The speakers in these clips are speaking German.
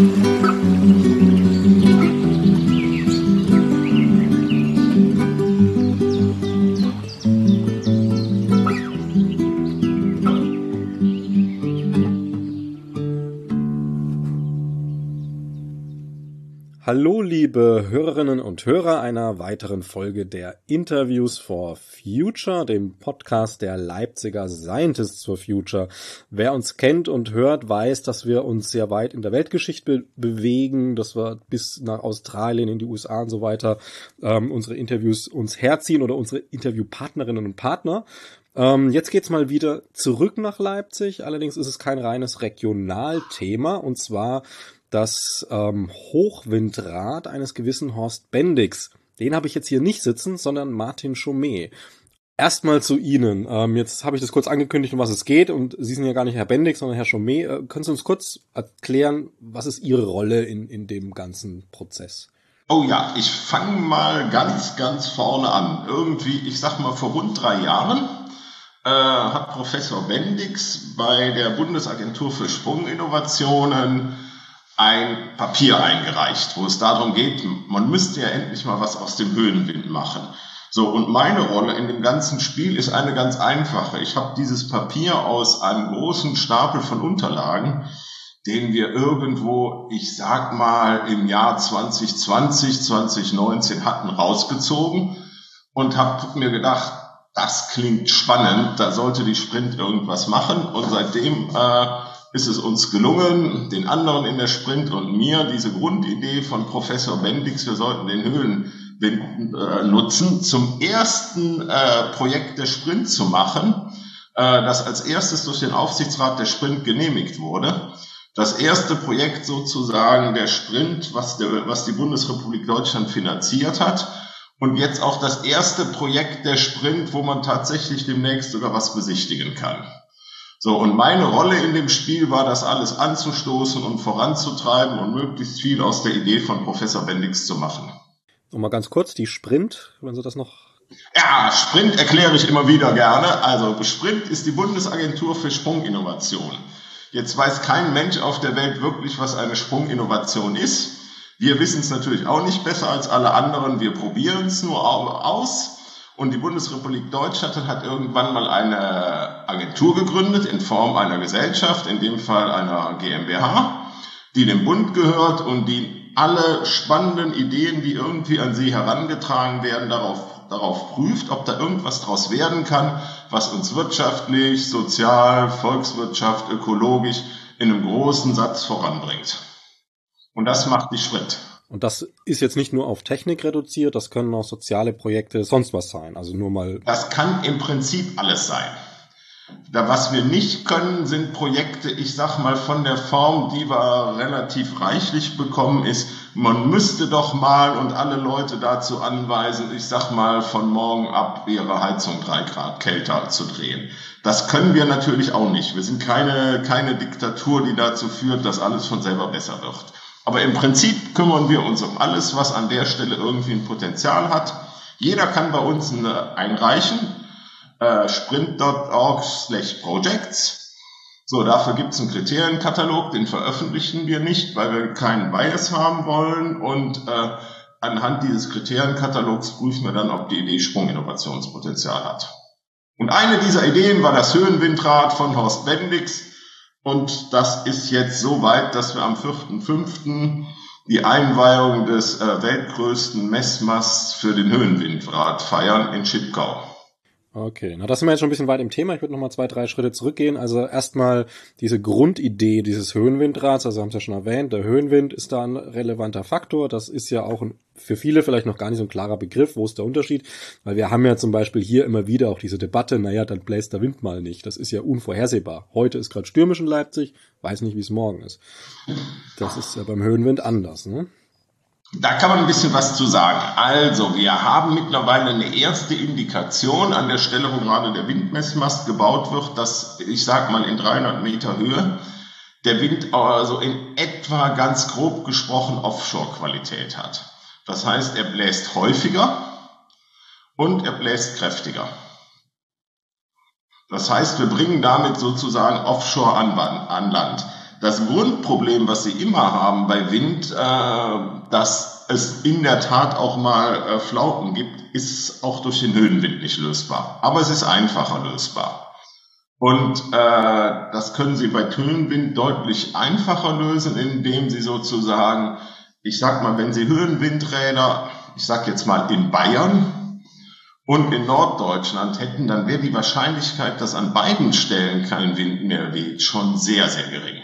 thank you. Hallo, liebe Hörerinnen und Hörer einer weiteren Folge der Interviews for Future, dem Podcast der Leipziger Scientists for Future. Wer uns kennt und hört, weiß, dass wir uns sehr weit in der Weltgeschichte bewegen, dass wir bis nach Australien, in die USA und so weiter ähm, unsere Interviews uns herziehen oder unsere Interviewpartnerinnen und Partner. Ähm, jetzt geht's mal wieder zurück nach Leipzig. Allerdings ist es kein reines Regionalthema und zwar das ähm, Hochwindrad eines gewissen Horst Bendix. Den habe ich jetzt hier nicht sitzen, sondern Martin Chomet. Erstmal zu Ihnen. Ähm, jetzt habe ich das kurz angekündigt, um was es geht. Und Sie sind ja gar nicht Herr Bendix, sondern Herr Chomet. Äh, können Sie uns kurz erklären, was ist Ihre Rolle in, in dem ganzen Prozess? Oh ja, ich fange mal ganz, ganz vorne an. Irgendwie, ich sag mal, vor rund drei Jahren äh, hat Professor Bendix bei der Bundesagentur für Sprunginnovationen ein Papier eingereicht, wo es darum geht, man müsste ja endlich mal was aus dem Höhenwind machen. So, und meine Rolle in dem ganzen Spiel ist eine ganz einfache. Ich habe dieses Papier aus einem großen Stapel von Unterlagen, den wir irgendwo, ich sag mal, im Jahr 2020, 2019 hatten, rausgezogen und habe mir gedacht, das klingt spannend, da sollte die Sprint irgendwas machen. Und seitdem äh, ist es uns gelungen, den anderen in der Sprint und mir diese Grundidee von Professor Bendix, wir sollten den Höhlenwind äh, nutzen, zum ersten äh, Projekt der Sprint zu machen, äh, das als erstes durch den Aufsichtsrat der Sprint genehmigt wurde. Das erste Projekt sozusagen der Sprint, was, der, was die Bundesrepublik Deutschland finanziert hat. Und jetzt auch das erste Projekt der Sprint, wo man tatsächlich demnächst sogar was besichtigen kann. So, und meine Rolle in dem Spiel war, das alles anzustoßen und voranzutreiben und möglichst viel aus der Idee von Professor Bendix zu machen. Und mal ganz kurz, die Sprint, wenn Sie das noch ja, Sprint erkläre ich immer wieder gerne. Also Sprint ist die Bundesagentur für Sprunginnovation. Jetzt weiß kein Mensch auf der Welt wirklich, was eine Sprunginnovation ist. Wir wissen es natürlich auch nicht besser als alle anderen. Wir probieren es nur aus. Und die Bundesrepublik Deutschland hat irgendwann mal eine Agentur gegründet in Form einer Gesellschaft, in dem Fall einer GmbH, die dem Bund gehört und die alle spannenden Ideen, die irgendwie an sie herangetragen werden, darauf, darauf prüft, ob da irgendwas draus werden kann, was uns wirtschaftlich, sozial, Volkswirtschaft, ökologisch in einem großen Satz voranbringt. Und das macht die Schritt. Und das ist jetzt nicht nur auf Technik reduziert, das können auch soziale Projekte, sonst was sein. Also nur mal. Das kann im Prinzip alles sein. Da, was wir nicht können, sind Projekte, ich sag mal, von der Form, die wir relativ reichlich bekommen, ist, man müsste doch mal und alle Leute dazu anweisen, ich sag mal, von morgen ab ihre Heizung drei Grad kälter zu drehen. Das können wir natürlich auch nicht. Wir sind keine, keine Diktatur, die dazu führt, dass alles von selber besser wird. Aber im Prinzip kümmern wir uns um alles, was an der Stelle irgendwie ein Potenzial hat. Jeder kann bei uns eine einreichen. Äh, sprint.org slash projects. So, dafür gibt es einen Kriterienkatalog, den veröffentlichen wir nicht, weil wir keinen Bias haben wollen. Und äh, anhand dieses Kriterienkatalogs prüfen wir dann, ob die Idee Sprunginnovationspotenzial hat. Und eine dieser Ideen war das Höhenwindrad von Horst Bendix, und das ist jetzt so weit, dass wir am 4.5. die Einweihung des äh, weltgrößten Messmasts für den Höhenwindrad feiern in Chipkau. Okay, na das sind wir jetzt schon ein bisschen weit im Thema. Ich würde noch mal zwei, drei Schritte zurückgehen. Also erstmal diese Grundidee dieses Höhenwindrads, also haben Sie ja schon erwähnt, der Höhenwind ist da ein relevanter Faktor. Das ist ja auch ein, für viele vielleicht noch gar nicht so ein klarer Begriff. Wo ist der Unterschied? Weil wir haben ja zum Beispiel hier immer wieder auch diese Debatte, naja, dann bläst der Wind mal nicht. Das ist ja unvorhersehbar. Heute ist gerade stürmisch in Leipzig, weiß nicht, wie es morgen ist. Das ist ja beim Höhenwind anders, ne? Da kann man ein bisschen was zu sagen. Also, wir haben mittlerweile eine erste Indikation an der Stelle, wo gerade der Windmessmast gebaut wird, dass, ich sag mal, in 300 Meter Höhe der Wind also in etwa ganz grob gesprochen Offshore-Qualität hat. Das heißt, er bläst häufiger und er bläst kräftiger. Das heißt, wir bringen damit sozusagen Offshore an, an Land. Das Grundproblem, was sie immer haben bei Wind, äh, dass es in der Tat auch mal äh, Flauten gibt, ist auch durch den Höhenwind nicht lösbar. Aber es ist einfacher lösbar. Und äh, das können Sie bei Höhenwind deutlich einfacher lösen, indem Sie sozusagen, ich sag mal, wenn Sie Höhenwindräder, ich sag jetzt mal in Bayern und in Norddeutschland hätten, dann wäre die Wahrscheinlichkeit, dass an beiden Stellen kein Wind mehr weht, schon sehr, sehr gering.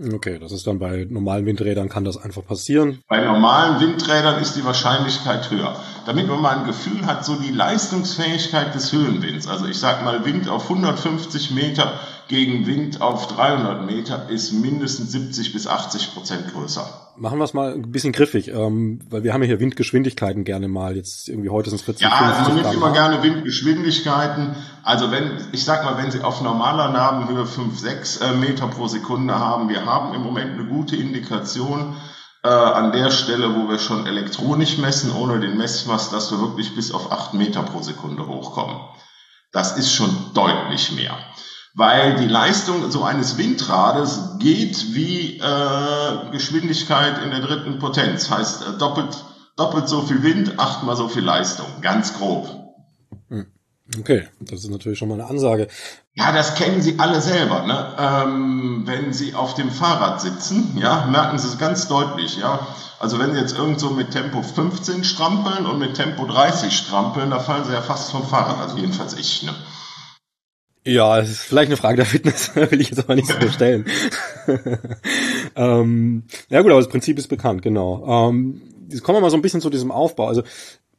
Okay, das ist dann bei normalen Windrädern kann das einfach passieren. Bei normalen Windrädern ist die Wahrscheinlichkeit höher. Damit man mal ein Gefühl hat, so die Leistungsfähigkeit des Höhenwinds. Also ich sag mal, Wind auf 150 Meter gegen Wind auf 300 Meter ist mindestens 70 bis 80 Prozent größer. Machen wir es mal ein bisschen griffig, ähm, weil wir haben ja hier Windgeschwindigkeiten gerne mal. Jetzt irgendwie heute sind es 40, Ja, also man nimmt immer gerne Windgeschwindigkeiten. Also wenn, ich sag mal, wenn Sie auf normaler Nabenhöhe 5, 6 äh, Meter pro Sekunde haben, wir haben im Moment eine gute Indikation äh, an der Stelle, wo wir schon elektronisch messen, ohne den Messmast, dass wir wirklich bis auf 8 Meter pro Sekunde hochkommen. Das ist schon deutlich mehr weil die Leistung so eines Windrades geht wie äh, Geschwindigkeit in der dritten Potenz. Heißt äh, doppelt, doppelt so viel Wind, achtmal so viel Leistung. Ganz grob. Hm. Okay, das ist natürlich schon mal eine Ansage. Ja, das kennen Sie alle selber. Ne? Ähm, wenn Sie auf dem Fahrrad sitzen, ja, merken Sie es ganz deutlich. Ja, also wenn Sie jetzt irgendwo mit Tempo 15 strampeln und mit Tempo 30 strampeln, da fallen Sie ja fast vom Fahrrad. Also jedenfalls ich. Ne? Ja, es ist vielleicht eine Frage der Fitness, will ich jetzt aber nicht so stellen. ähm, ja gut, aber das Prinzip ist bekannt, genau. Ähm, jetzt kommen wir mal so ein bisschen zu diesem Aufbau. Also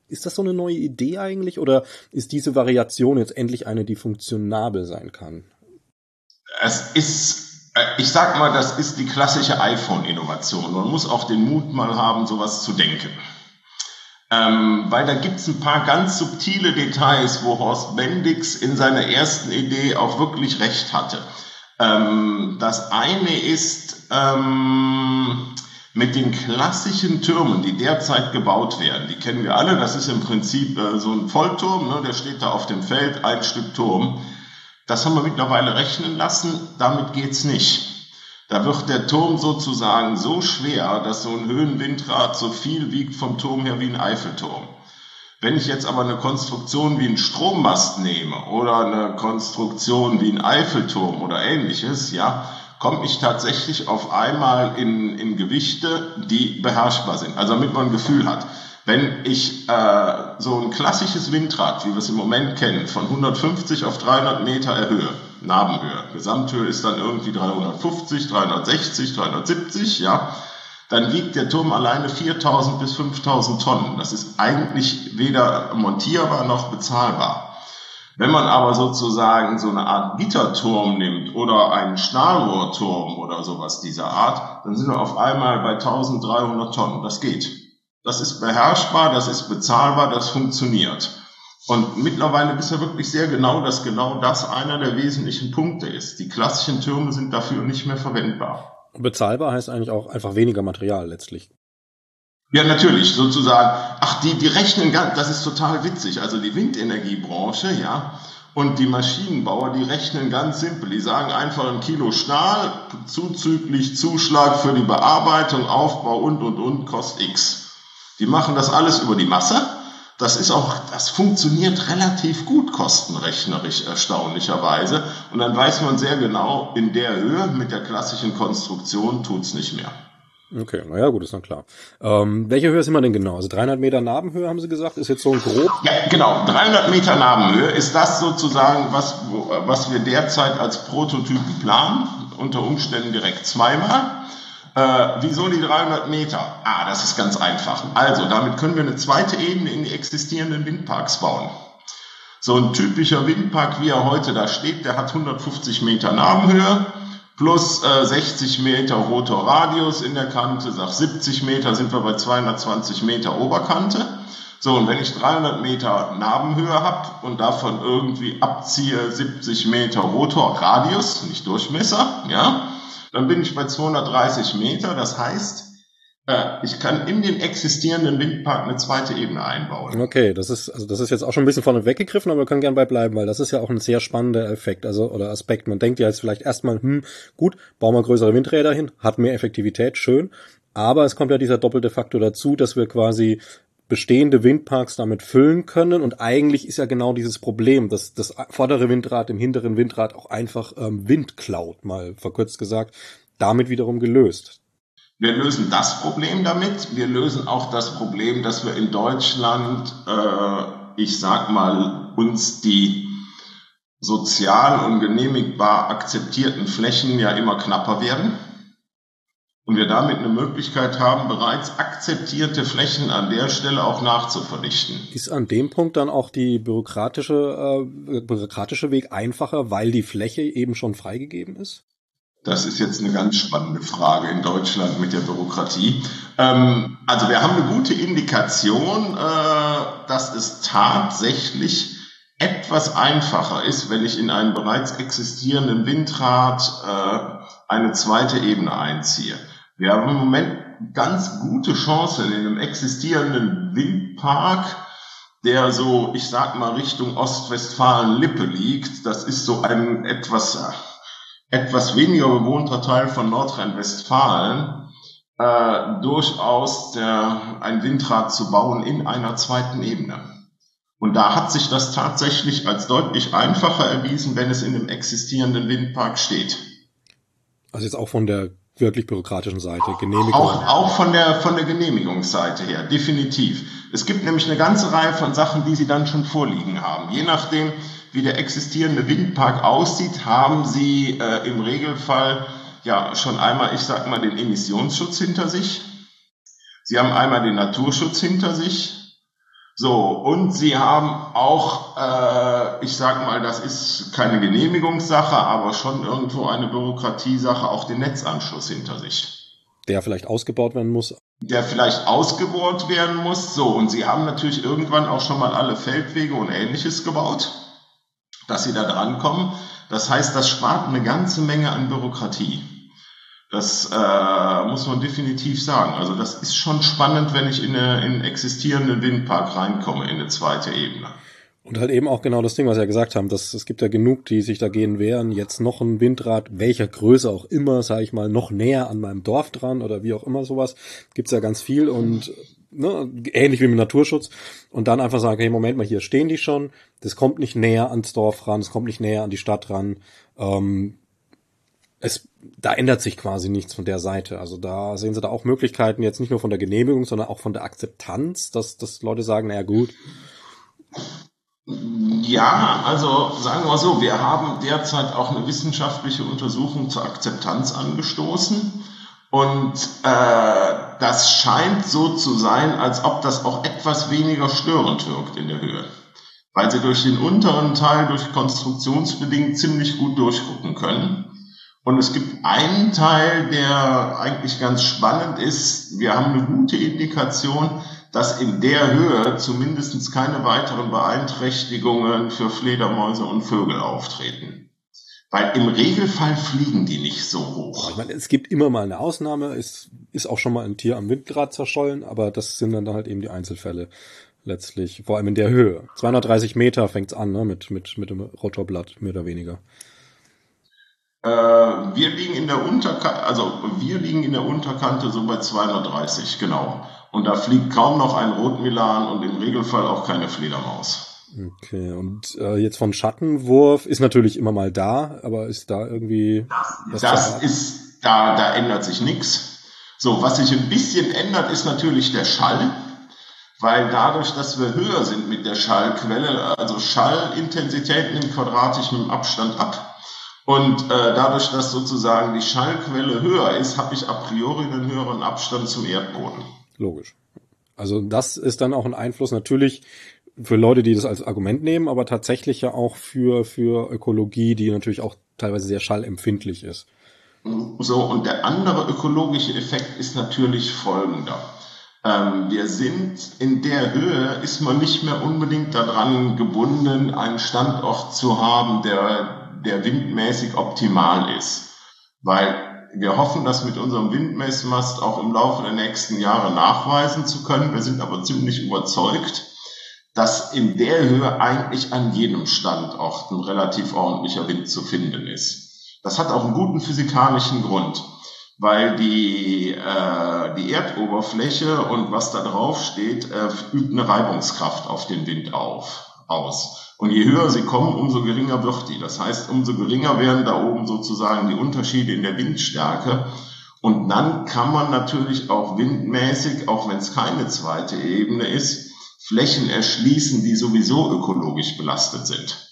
ist das so eine neue Idee eigentlich oder ist diese Variation jetzt endlich eine, die funktionabel sein kann? Es ist, äh, ich sag mal, das ist die klassische iPhone-Innovation. Man muss auch den Mut mal haben, sowas zu denken. Ähm, weil da gibt's ein paar ganz subtile Details, wo Horst Bendix in seiner ersten Idee auch wirklich recht hatte. Ähm, das eine ist ähm, mit den klassischen Türmen, die derzeit gebaut werden. Die kennen wir alle. Das ist im Prinzip äh, so ein Vollturm, ne, der steht da auf dem Feld, ein Stück Turm. Das haben wir mittlerweile rechnen lassen. Damit geht's nicht. Da wird der Turm sozusagen so schwer, dass so ein Höhenwindrad so viel wiegt vom Turm her wie ein Eiffelturm. Wenn ich jetzt aber eine Konstruktion wie ein Strommast nehme oder eine Konstruktion wie ein Eiffelturm oder ähnliches, ja, komme ich tatsächlich auf einmal in, in Gewichte, die beherrschbar sind. Also damit man ein Gefühl hat. Wenn ich äh, so ein klassisches Windrad, wie wir es im Moment kennen, von 150 auf 300 Meter erhöhe, Nabenhöhe, Gesamthöhe ist dann irgendwie 350, 360, 370, ja, dann wiegt der Turm alleine 4000 bis 5000 Tonnen. Das ist eigentlich weder montierbar noch bezahlbar. Wenn man aber sozusagen so eine Art Gitterturm nimmt oder einen Stahlrohrturm oder sowas dieser Art, dann sind wir auf einmal bei 1300 Tonnen. Das geht. Das ist beherrschbar, das ist bezahlbar, das funktioniert. Und mittlerweile ist ja wirklich sehr genau, dass genau das einer der wesentlichen Punkte ist. Die klassischen Türme sind dafür nicht mehr verwendbar. Bezahlbar heißt eigentlich auch einfach weniger Material letztlich. Ja, natürlich, sozusagen. Ach, die, die rechnen ganz, das ist total witzig. Also die Windenergiebranche, ja, und die Maschinenbauer, die rechnen ganz simpel. Die sagen einfach ein Kilo Stahl, zuzüglich Zuschlag für die Bearbeitung, Aufbau und, und, und, kostet X. Die machen das alles über die Masse. Das ist auch, das funktioniert relativ gut kostenrechnerisch erstaunlicherweise. Und dann weiß man sehr genau, in der Höhe mit der klassischen Konstruktion tut's nicht mehr. Okay, naja, gut, ist dann klar. Ähm, welche Höhe sind wir denn genau? Also 300 Meter Nabenhöhe, haben Sie gesagt, ist jetzt so ein grob? Ja, genau. 300 Meter Nabenhöhe ist das sozusagen, was, was wir derzeit als Prototypen planen. Unter Umständen direkt zweimal. Äh, wieso die 300 Meter? Ah, das ist ganz einfach. Also, damit können wir eine zweite Ebene in die existierenden Windparks bauen. So ein typischer Windpark, wie er heute da steht, der hat 150 Meter Nabenhöhe plus äh, 60 Meter Rotorradius in der Kante, sag 70 Meter sind wir bei 220 Meter Oberkante. So, und wenn ich 300 Meter Nabenhöhe habe und davon irgendwie abziehe 70 Meter Rotorradius, nicht Durchmesser, ja, dann bin ich bei 230 Meter. Das heißt, Äh, ich kann in den existierenden Windpark eine zweite Ebene einbauen. Okay, das ist, also das ist jetzt auch schon ein bisschen vorne weggegriffen, aber wir können gerne bei bleiben, weil das ist ja auch ein sehr spannender Effekt, also, oder Aspekt. Man denkt ja jetzt vielleicht erstmal, hm, gut, bauen wir größere Windräder hin, hat mehr Effektivität, schön. Aber es kommt ja dieser doppelte Faktor dazu, dass wir quasi bestehende Windparks damit füllen können. Und eigentlich ist ja genau dieses Problem, dass das vordere Windrad im hinteren Windrad auch einfach ähm, Wind klaut, mal verkürzt gesagt, damit wiederum gelöst. Wir lösen das Problem damit. Wir lösen auch das Problem, dass wir in Deutschland, äh, ich sag mal, uns die sozial und genehmigbar akzeptierten Flächen ja immer knapper werden. Und wir damit eine Möglichkeit haben, bereits akzeptierte Flächen an der Stelle auch nachzuverdichten. Ist an dem Punkt dann auch die bürokratische, äh, bürokratische Weg einfacher, weil die Fläche eben schon freigegeben ist? Das ist jetzt eine ganz spannende Frage in Deutschland mit der Bürokratie. Ähm, also wir haben eine gute Indikation, äh, dass es tatsächlich etwas einfacher ist, wenn ich in einen bereits existierenden Windrad äh, eine zweite Ebene einziehe. Wir haben im Moment ganz gute Chancen in einem existierenden Windpark, der so, ich sag mal, Richtung Ostwestfalen-Lippe liegt. Das ist so ein etwas etwas weniger bewohnter Teil von Nordrhein-Westfalen äh, durchaus der, ein Windrad zu bauen in einer zweiten Ebene. Und da hat sich das tatsächlich als deutlich einfacher erwiesen, wenn es in einem existierenden Windpark steht. Also jetzt auch von der wirklich bürokratischen Seite, Genehmigung. Auch, auch von der, von der Genehmigungsseite her, definitiv. Es gibt nämlich eine ganze Reihe von Sachen, die Sie dann schon vorliegen haben. Je nachdem, wie der existierende Windpark aussieht, haben Sie äh, im Regelfall ja schon einmal, ich sag mal, den Emissionsschutz hinter sich. Sie haben einmal den Naturschutz hinter sich. So, und Sie haben auch, äh, ich sag mal, das ist keine Genehmigungssache, aber schon irgendwo eine Bürokratiesache, auch den Netzanschluss hinter sich. Der vielleicht ausgebaut werden muss. Der vielleicht ausgebaut werden muss. So, und Sie haben natürlich irgendwann auch schon mal alle Feldwege und ähnliches gebaut dass sie da drankommen. Das heißt, das spart eine ganze Menge an Bürokratie. Das äh, muss man definitiv sagen. Also das ist schon spannend, wenn ich in, eine, in einen existierenden Windpark reinkomme, in eine zweite Ebene. Und halt eben auch genau das Ding, was wir ja gesagt haben, dass es gibt ja genug, die sich dagegen wehren, jetzt noch ein Windrad, welcher Größe auch immer, sage ich mal, noch näher an meinem Dorf dran oder wie auch immer sowas, gibt's ja ganz viel und ne, ähnlich wie mit Naturschutz und dann einfach sagen, hey, Moment mal, hier stehen die schon, das kommt nicht näher ans Dorf ran, es kommt nicht näher an die Stadt ran. Ähm, es, da ändert sich quasi nichts von der Seite. Also da sehen sie da auch Möglichkeiten, jetzt nicht nur von der Genehmigung, sondern auch von der Akzeptanz, dass, dass Leute sagen, naja gut. Ja, also sagen wir so, wir haben derzeit auch eine wissenschaftliche Untersuchung zur Akzeptanz angestoßen. Und äh, das scheint so zu sein, als ob das auch etwas weniger störend wirkt in der Höhe. Weil sie durch den unteren Teil, durch konstruktionsbedingt ziemlich gut durchgucken können. Und es gibt einen Teil, der eigentlich ganz spannend ist. Wir haben eine gute Indikation, dass in der Höhe zumindest keine weiteren Beeinträchtigungen für Fledermäuse und Vögel auftreten. Weil im Regelfall fliegen die nicht so hoch. Ich meine, es gibt immer mal eine Ausnahme. Es ist auch schon mal ein Tier am Windrad zerschollen, aber das sind dann halt eben die Einzelfälle letztlich. Vor allem in der Höhe. 230 Meter fängt's an, ne, mit, mit, mit dem Rotorblatt, mehr oder weniger. Äh, wir liegen in der Unterkante, also wir liegen in der Unterkante so bei 230, genau. Und da fliegt kaum noch ein Rotmilan und im Regelfall auch keine Fledermaus. Okay, und äh, jetzt von Schattenwurf ist natürlich immer mal da, aber ist da irgendwie. Das, das ist, da, da ändert sich nichts. So, was sich ein bisschen ändert, ist natürlich der Schall, weil dadurch, dass wir höher sind mit der Schallquelle, also Schallintensität nimmt quadratisch mit dem Abstand ab. Und äh, dadurch, dass sozusagen die Schallquelle höher ist, habe ich a priori einen höheren Abstand zum Erdboden. Logisch. Also das ist dann auch ein Einfluss natürlich für Leute, die das als Argument nehmen, aber tatsächlich ja auch für, für Ökologie, die natürlich auch teilweise sehr schallempfindlich ist. So, und der andere ökologische Effekt ist natürlich folgender. Ähm, wir sind in der Höhe, ist man nicht mehr unbedingt daran gebunden, einen Standort zu haben, der, der windmäßig optimal ist. Weil wir hoffen, das mit unserem Windmessmast auch im Laufe der nächsten Jahre nachweisen zu können. Wir sind aber ziemlich überzeugt, dass in der Höhe eigentlich an jedem Standort ein relativ ordentlicher Wind zu finden ist. Das hat auch einen guten physikalischen Grund, weil die, äh, die Erdoberfläche und was da drauf steht, äh, übt eine Reibungskraft auf den Wind auf, aus. Und je höher sie kommen, umso geringer wird die. Das heißt, umso geringer werden da oben sozusagen die Unterschiede in der Windstärke. Und dann kann man natürlich auch windmäßig, auch wenn es keine zweite Ebene ist, Flächen erschließen, die sowieso ökologisch belastet sind.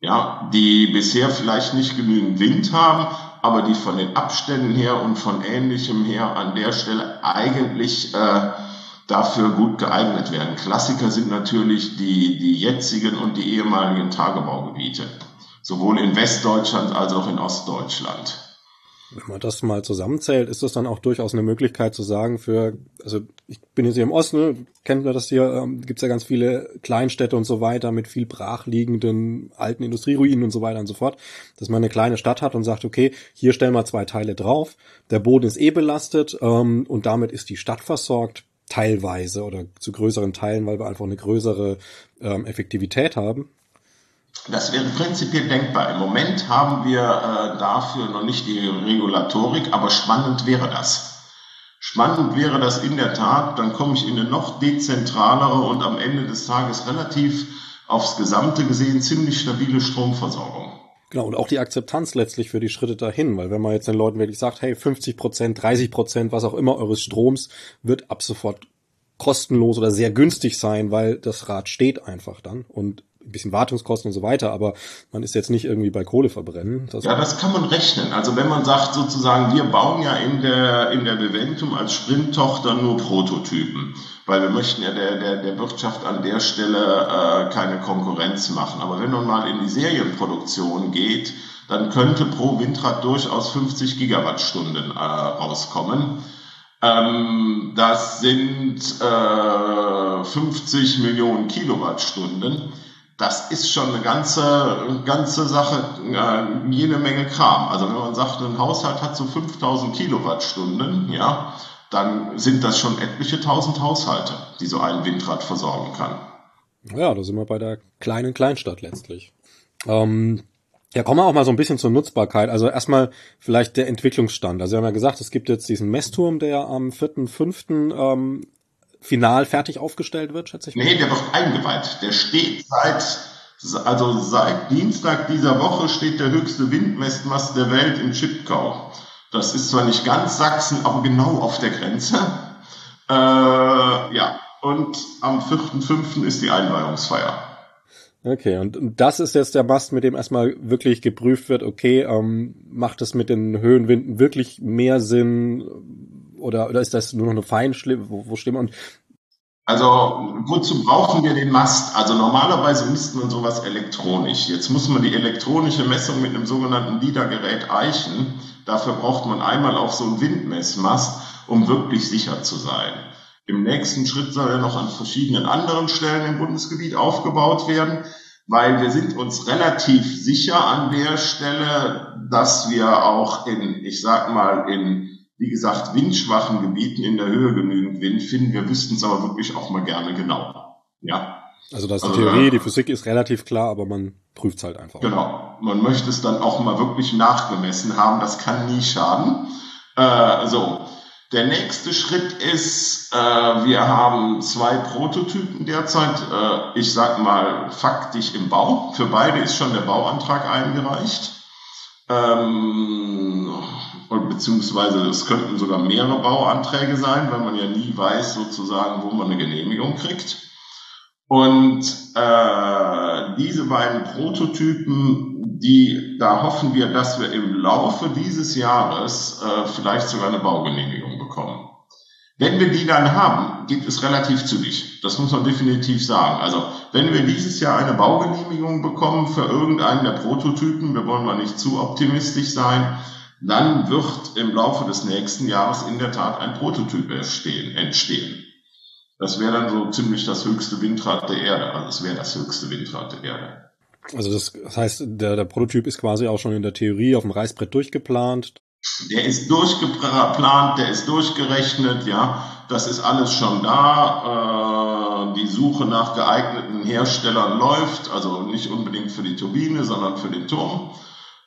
Ja, die bisher vielleicht nicht genügend Wind haben, aber die von den Abständen her und von ähnlichem her an der Stelle eigentlich äh, dafür gut geeignet wären. Klassiker sind natürlich die, die jetzigen und die ehemaligen Tagebaugebiete, sowohl in Westdeutschland als auch in Ostdeutschland. Wenn man das mal zusammenzählt, ist das dann auch durchaus eine Möglichkeit zu sagen für, also ich bin jetzt hier im Osten, kennt man das hier, ähm, gibt ja ganz viele Kleinstädte und so weiter mit viel brachliegenden alten Industrieruinen und so weiter und so fort, dass man eine kleine Stadt hat und sagt, okay, hier stellen wir zwei Teile drauf, der Boden ist eh belastet ähm, und damit ist die Stadt versorgt, teilweise oder zu größeren Teilen, weil wir einfach eine größere ähm, Effektivität haben. Das wäre prinzipiell denkbar. Im Moment haben wir äh, dafür noch nicht die Regulatorik, aber spannend wäre das. Spannend wäre das in der Tat, dann komme ich in eine noch dezentralere und am Ende des Tages relativ aufs Gesamte gesehen ziemlich stabile Stromversorgung. Genau, und auch die Akzeptanz letztlich für die Schritte dahin, weil wenn man jetzt den Leuten wirklich sagt, hey, 50 Prozent, 30 Prozent, was auch immer eures Stroms wird ab sofort kostenlos oder sehr günstig sein, weil das Rad steht einfach dann. Und ein bisschen Wartungskosten und so weiter, aber man ist jetzt nicht irgendwie bei Kohle verbrennen. Das ja, das kann man rechnen. Also wenn man sagt sozusagen, wir bauen ja in der, in der Beventum als Sprinttochter nur Prototypen, weil wir möchten ja der, der, der Wirtschaft an der Stelle äh, keine Konkurrenz machen. Aber wenn man mal in die Serienproduktion geht, dann könnte pro Windrad durchaus 50 Gigawattstunden äh, rauskommen. Ähm, das sind äh, 50 Millionen Kilowattstunden das ist schon eine ganze, ganze Sache, äh, jede Menge Kram. Also wenn man sagt, ein Haushalt hat so 5000 Kilowattstunden, ja, dann sind das schon etliche tausend Haushalte, die so ein Windrad versorgen kann. Ja, da sind wir bei der kleinen Kleinstadt letztlich. Ähm, ja, kommen wir auch mal so ein bisschen zur Nutzbarkeit. Also erstmal vielleicht der Entwicklungsstand. Also wir haben ja gesagt, es gibt jetzt diesen Messturm, der am 4.5. Ähm, final fertig aufgestellt wird, schätze ich mal? Nee, der wird eingeweiht. Der steht seit, also seit Dienstag dieser Woche steht der höchste Windmessmast der Welt in Chipkau. Das ist zwar nicht ganz Sachsen, aber genau auf der Grenze. Äh, ja, und am 4.5. ist die Einweihungsfeier. Okay, und das ist jetzt der Mast, mit dem erstmal wirklich geprüft wird, okay, ähm, macht es mit den Höhenwinden wirklich mehr Sinn? Oder, oder ist das nur noch eine Feinschlimme? Wo, wo stehen wir? Und also wozu brauchen wir den Mast? Also normalerweise misst man sowas elektronisch. Jetzt muss man die elektronische Messung mit einem sogenannten LIDAR-Gerät eichen. Dafür braucht man einmal auch so einen Windmessmast, um wirklich sicher zu sein. Im nächsten Schritt soll er noch an verschiedenen anderen Stellen im Bundesgebiet aufgebaut werden, weil wir sind uns relativ sicher an der Stelle, dass wir auch in, ich sag mal, in wie gesagt, windschwachen Gebieten in der Höhe genügend Wind finden. Wir wüssten es aber wirklich auch mal gerne genau. Ja. Also das ist die also, Theorie, die Physik ist relativ klar, aber man prüft es halt einfach. Genau. Man möchte es dann auch mal wirklich nachgemessen haben. Das kann nie schaden. Äh, so. Der nächste Schritt ist, äh, wir haben zwei Prototypen derzeit, äh, ich sag mal faktisch im Bau. Für beide ist schon der Bauantrag eingereicht. Ähm, beziehungsweise es könnten sogar mehrere Bauanträge sein, weil man ja nie weiß sozusagen, wo man eine Genehmigung kriegt. Und äh, diese beiden Prototypen, die, da hoffen wir, dass wir im Laufe dieses Jahres äh, vielleicht sogar eine Baugenehmigung bekommen. Wenn wir die dann haben, geht es relativ zügig. Das muss man definitiv sagen. Also wenn wir dieses Jahr eine Baugenehmigung bekommen für irgendeinen der Prototypen, wir wollen mal nicht zu optimistisch sein, dann wird im Laufe des nächsten Jahres in der Tat ein Prototyp entstehen. entstehen. Das wäre dann so ziemlich das höchste Windrad der Erde. Also es wäre das höchste Windrad der Erde. Also das heißt, der, der Prototyp ist quasi auch schon in der Theorie auf dem Reißbrett durchgeplant. Der ist durchgeplant, der ist durchgerechnet, ja. Das ist alles schon da. Äh, die Suche nach geeigneten Herstellern läuft, also nicht unbedingt für die Turbine, sondern für den Turm.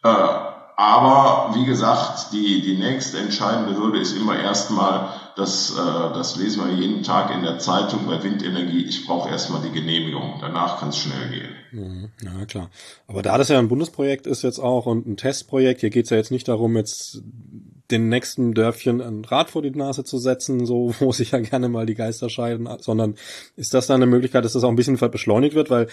Äh, aber wie gesagt, die, die nächste entscheidende Hürde ist immer erstmal, das, äh, das lesen wir jeden Tag in der Zeitung bei Windenergie, ich brauche erstmal die Genehmigung, danach kann es schnell gehen. Mhm. Ja, klar. Aber da das ja ein Bundesprojekt ist jetzt auch und ein Testprojekt, hier geht es ja jetzt nicht darum, jetzt den nächsten Dörfchen ein Rad vor die Nase zu setzen, so wo sich ja gerne mal die Geister scheiden, sondern ist das dann eine Möglichkeit, dass das auch ein bisschen beschleunigt wird, weil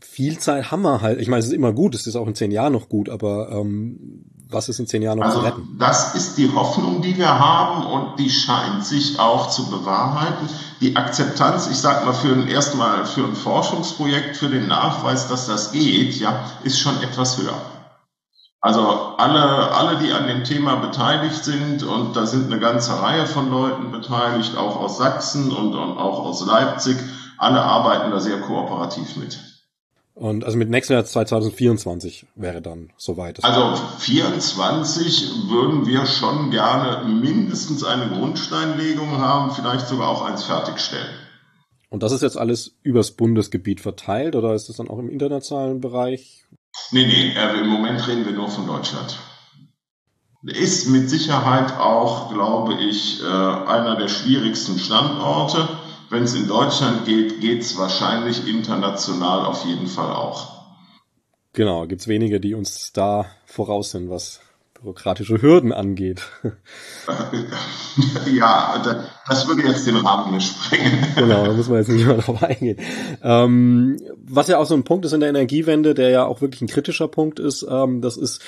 viel Zeit haben wir halt. Ich meine, es ist immer gut, es ist auch in zehn Jahren noch gut, aber ähm, was ist in zehn Jahren noch also, zu retten? Das ist die Hoffnung, die wir haben und die scheint sich auch zu bewahrheiten. Die Akzeptanz, ich sag mal, für ein erstmal für ein Forschungsprojekt, für den Nachweis, dass das geht, ja, ist schon etwas höher. Also alle, alle, die an dem Thema beteiligt sind, und da sind eine ganze Reihe von Leuten beteiligt, auch aus Sachsen und, und auch aus Leipzig, alle arbeiten da sehr kooperativ mit. Und also mit nächstes Jahr 2024 wäre dann soweit. Also 24 würden wir schon gerne mindestens eine Grundsteinlegung haben, vielleicht sogar auch eins fertigstellen. Und das ist jetzt alles übers Bundesgebiet verteilt oder ist das dann auch im internationalen Bereich? Nee, nee, äh, im Moment reden wir nur von Deutschland. Ist mit Sicherheit auch, glaube ich, äh, einer der schwierigsten Standorte. Wenn es in Deutschland geht, geht es wahrscheinlich international auf jeden Fall auch. Genau, gibt es wenige, die uns da voraus sind, was bürokratische Hürden angeht. ja, das würde jetzt den Rahmen sprengen. genau, da muss man jetzt nicht mehr drauf eingehen. Ähm, was ja auch so ein Punkt ist in der Energiewende, der ja auch wirklich ein kritischer Punkt ist, ähm, das ist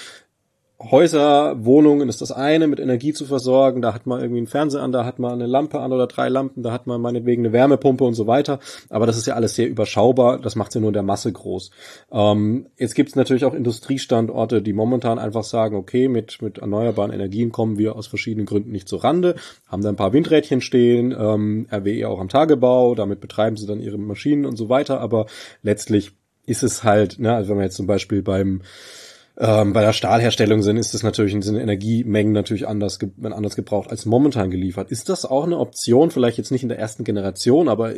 Häuser, Wohnungen ist das eine, mit Energie zu versorgen. Da hat man irgendwie einen Fernseher an, da hat man eine Lampe an oder drei Lampen, da hat man meinetwegen eine Wärmepumpe und so weiter. Aber das ist ja alles sehr überschaubar. Das macht ja nur in der Masse groß. Ähm, jetzt gibt es natürlich auch Industriestandorte, die momentan einfach sagen, okay, mit, mit erneuerbaren Energien kommen wir aus verschiedenen Gründen nicht zur Rande, haben da ein paar Windrädchen stehen, ähm, RWE auch am Tagebau, damit betreiben sie dann ihre Maschinen und so weiter. Aber letztlich ist es halt, ne, also wenn man jetzt zum Beispiel beim ähm, bei der Stahlherstellung sind, ist es natürlich, sind Energiemengen natürlich anders, anders gebraucht als momentan geliefert. Ist das auch eine Option, vielleicht jetzt nicht in der ersten Generation, aber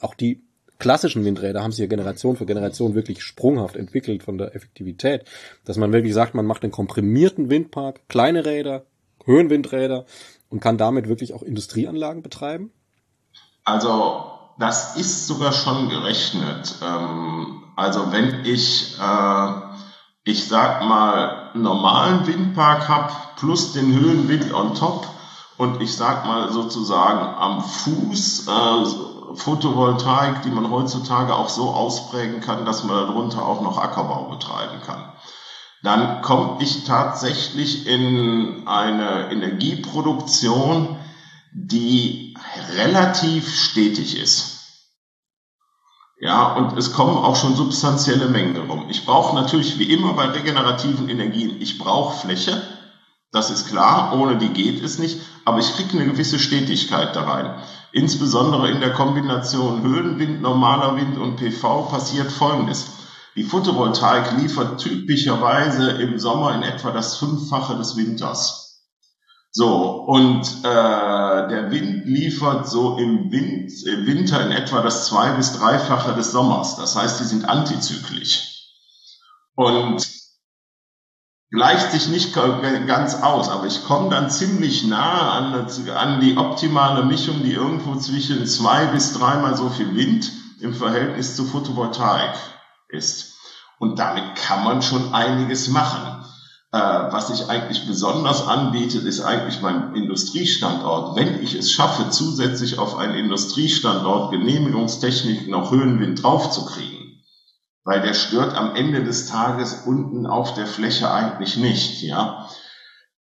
auch die klassischen Windräder haben sich ja Generation für Generation wirklich sprunghaft entwickelt von der Effektivität, dass man wirklich sagt, man macht einen komprimierten Windpark, kleine Räder, Höhenwindräder und kann damit wirklich auch Industrieanlagen betreiben? Also das ist sogar schon gerechnet. Ähm, also wenn ich äh ich sag mal, normalen Windpark habe, plus den Höhenwind on top und ich sag mal sozusagen am Fuß äh, Photovoltaik, die man heutzutage auch so ausprägen kann, dass man darunter auch noch Ackerbau betreiben kann. Dann komme ich tatsächlich in eine Energieproduktion, die relativ stetig ist. Ja, und es kommen auch schon substanzielle Mengen rum. Ich brauche natürlich wie immer bei regenerativen Energien, ich brauche Fläche, das ist klar, ohne die geht es nicht, aber ich kriege eine gewisse Stetigkeit da rein. Insbesondere in der Kombination Höhenwind, normaler Wind und PV passiert Folgendes. Die Photovoltaik liefert typischerweise im Sommer in etwa das Fünffache des Winters. So, und äh, der Wind liefert so im, Wind, im Winter in etwa das zwei- bis dreifache des Sommers. Das heißt, die sind antizyklisch. Und gleicht sich nicht ganz aus, aber ich komme dann ziemlich nah an, an die optimale Mischung, die irgendwo zwischen zwei bis dreimal so viel Wind im Verhältnis zu Photovoltaik ist. Und damit kann man schon einiges machen. Äh, was sich eigentlich besonders anbietet, ist eigentlich mein Industriestandort. Wenn ich es schaffe, zusätzlich auf einen Industriestandort Genehmigungstechnik noch Höhenwind draufzukriegen, weil der stört am Ende des Tages unten auf der Fläche eigentlich nicht, ja,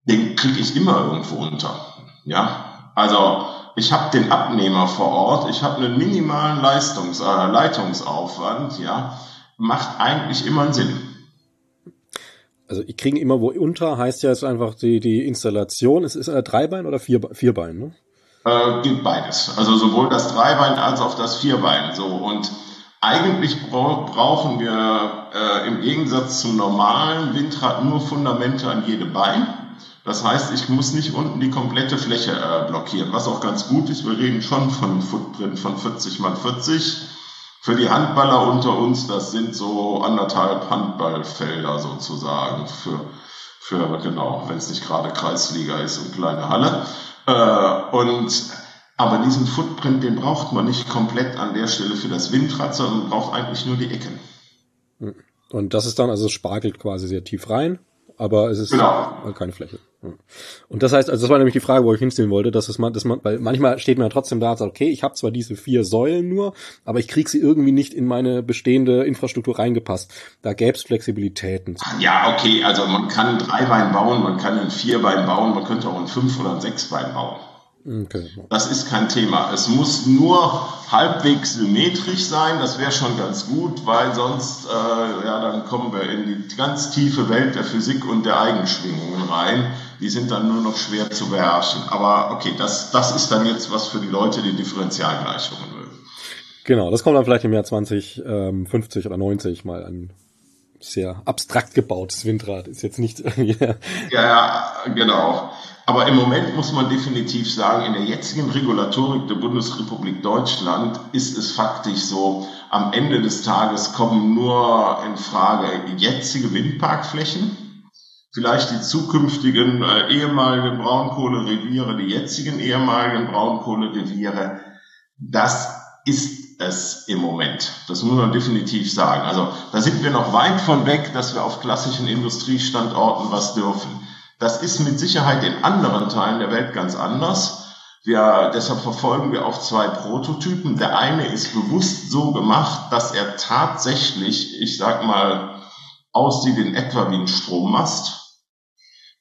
den kriege ich immer irgendwo unter, ja. Also ich habe den Abnehmer vor Ort, ich habe einen minimalen Leistungs, äh, Leitungsaufwand, ja, macht eigentlich immer einen Sinn also ich kriege immer wo unter, heißt ja jetzt einfach die, die Installation. Ist es ein Dreibein oder vier, Vierbein, ne? Äh, geht beides. Also sowohl das Dreibein als auch das Vierbein. So und eigentlich brauchen wir äh, im Gegensatz zum normalen Windrad nur Fundamente an jedem Bein. Das heißt, ich muss nicht unten die komplette Fläche äh, blockieren, was auch ganz gut ist. Wir reden schon von einem Footprint von 40 mal 40. Für die Handballer unter uns, das sind so anderthalb Handballfelder sozusagen für, für genau, wenn es nicht gerade Kreisliga ist und kleine Halle. Äh, und aber diesen Footprint, den braucht man nicht komplett an der Stelle für das Windrad, sondern braucht eigentlich nur die Ecken. Und das ist dann, also es spargelt quasi sehr tief rein, aber es ist genau. keine Fläche. Und das heißt, also das war nämlich die Frage, wo ich hinstehen wollte, dass es man, dass man, weil manchmal steht man ja trotzdem da und sagt, okay, ich habe zwar diese vier Säulen nur, aber ich krieg sie irgendwie nicht in meine bestehende Infrastruktur reingepasst. Da gäbe es Flexibilitäten. Ja, okay, also man kann ein Dreibein bauen, man kann ein Vierbein bauen, man könnte auch ein Fünf- oder ein Sechsbein bauen. Okay. Das ist kein Thema. Es muss nur halbwegs symmetrisch sein. Das wäre schon ganz gut, weil sonst, äh, ja, dann kommen wir in die ganz tiefe Welt der Physik und der Eigenschwingungen rein. Die sind dann nur noch schwer zu beherrschen. Aber okay, das, das ist dann jetzt was für die Leute, die Differentialgleichungen mögen. Genau, das kommt dann vielleicht im Jahr 2050 ähm, oder 90 mal an sehr abstrakt gebautes Windrad. Ist jetzt nicht. ja, ja, genau. Aber im Moment muss man definitiv sagen, in der jetzigen Regulatorik der Bundesrepublik Deutschland ist es faktisch so, am Ende des Tages kommen nur in Frage jetzige Windparkflächen, vielleicht die zukünftigen äh, ehemaligen Braunkohlereviere, die jetzigen ehemaligen Braunkohlereviere. Das ist es im Moment. Das muss man definitiv sagen. Also da sind wir noch weit von weg, dass wir auf klassischen Industriestandorten was dürfen. Das ist mit Sicherheit in anderen Teilen der Welt ganz anders. Wir, deshalb verfolgen wir auch zwei Prototypen. Der eine ist bewusst so gemacht, dass er tatsächlich, ich sag mal, aussieht in etwa wie ein Strommast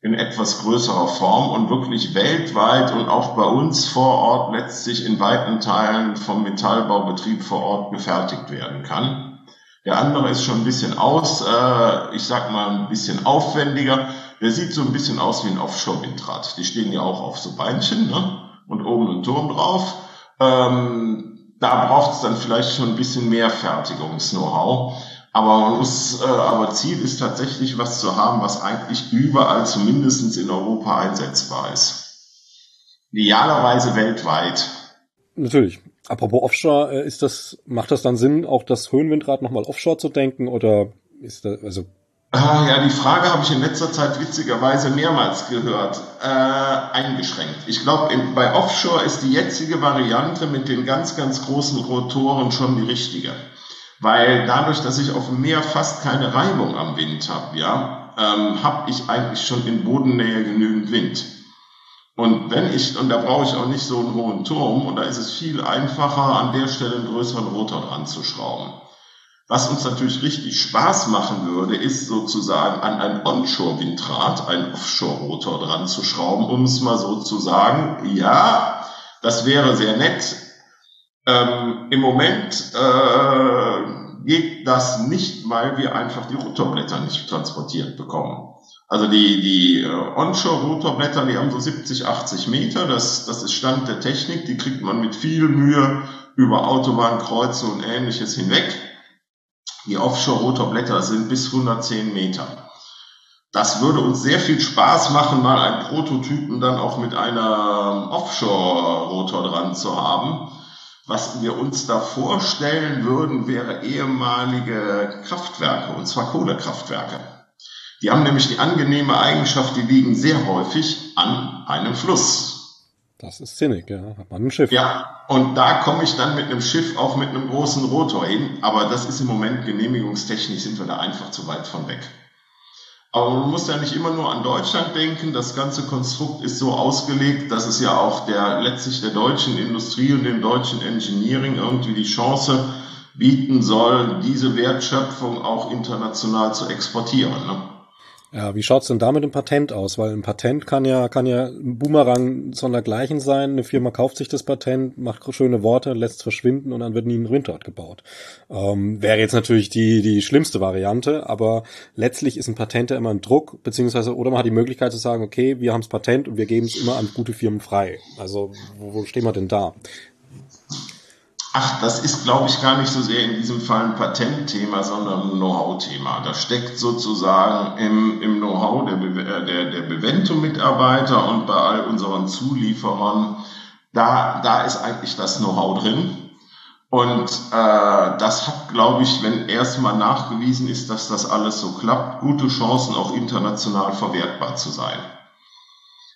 in etwas größerer Form und wirklich weltweit und auch bei uns vor Ort letztlich in weiten Teilen vom Metallbaubetrieb vor Ort gefertigt werden kann. Der andere ist schon ein bisschen aus, äh, ich sag mal ein bisschen aufwendiger. Der sieht so ein bisschen aus wie ein Offshore-Windrad. Die stehen ja auch auf so Beinchen ne? und oben ein Turm drauf. Ähm, da braucht es dann vielleicht schon ein bisschen mehr Fertigungs-Know-how. Aber man muss, äh, aber Ziel ist tatsächlich was zu haben, was eigentlich überall zumindest in Europa einsetzbar ist. Idealerweise weltweit. Natürlich. Apropos Offshore, äh, ist das, macht das dann Sinn, auch das Höhenwindrad nochmal Offshore zu denken oder ist das, also Ah, ja, die Frage habe ich in letzter Zeit witzigerweise mehrmals gehört, äh, eingeschränkt. Ich glaube, bei Offshore ist die jetzige Variante mit den ganz, ganz großen Rotoren schon die richtige. Weil dadurch, dass ich auf dem Meer fast keine Reibung am Wind habe, ja, ähm, habe ich eigentlich schon in Bodennähe genügend Wind. Und wenn ich, und da brauche ich auch nicht so einen hohen Turm, und da ist es viel einfacher, an der Stelle einen größeren Rotor dran zu schrauben. Was uns natürlich richtig Spaß machen würde, ist sozusagen an ein Onshore-Windrad einen Offshore-Rotor dran zu schrauben, um es mal so zu sagen. Ja, das wäre sehr nett. Ähm, Im Moment äh, geht das nicht, weil wir einfach die Rotorblätter nicht transportiert bekommen. Also die, die äh, Onshore-Rotorblätter, die haben so 70, 80 Meter, das, das ist Stand der Technik, die kriegt man mit viel Mühe über Autobahnkreuze und ähnliches hinweg. Die Offshore-Rotorblätter sind bis 110 Meter. Das würde uns sehr viel Spaß machen, mal einen Prototypen dann auch mit einem Offshore-Rotor dran zu haben. Was wir uns da vorstellen würden, wäre ehemalige Kraftwerke, und zwar Kohlekraftwerke. Die haben nämlich die angenehme Eigenschaft, die liegen sehr häufig an einem Fluss. Das ist sinnig, ja. Hat man ein Schiff. Ja, und da komme ich dann mit einem Schiff auch mit einem großen Rotor hin. Aber das ist im Moment genehmigungstechnisch sind wir da einfach zu weit von weg. Aber man muss ja nicht immer nur an Deutschland denken. Das ganze Konstrukt ist so ausgelegt, dass es ja auch der, letztlich der deutschen Industrie und dem deutschen Engineering irgendwie die Chance bieten soll, diese Wertschöpfung auch international zu exportieren. Ne? Ja, wie schaut's denn da mit dem Patent aus? Weil ein Patent kann ja, kann ja ein Boomerang sondergleichen sein. Eine Firma kauft sich das Patent, macht schöne Worte, lässt es verschwinden und dann wird nie ein Windort gebaut. Ähm, wäre jetzt natürlich die, die schlimmste Variante, aber letztlich ist ein Patent ja immer ein Druck, beziehungsweise, oder man hat die Möglichkeit zu sagen, okay, wir haben das Patent und wir geben es immer an gute Firmen frei. Also, wo, wo stehen wir denn da? Ach, das ist, glaube ich, gar nicht so sehr in diesem Fall ein Patentthema, sondern ein Know-how-Thema. Das steckt sozusagen im, im Know-how der, äh, der, der Bevento-Mitarbeiter und bei all unseren Zulieferern. Da, da ist eigentlich das Know-how drin. Und äh, das hat, glaube ich, wenn erstmal nachgewiesen ist, dass das alles so klappt, gute Chancen auch international verwertbar zu sein.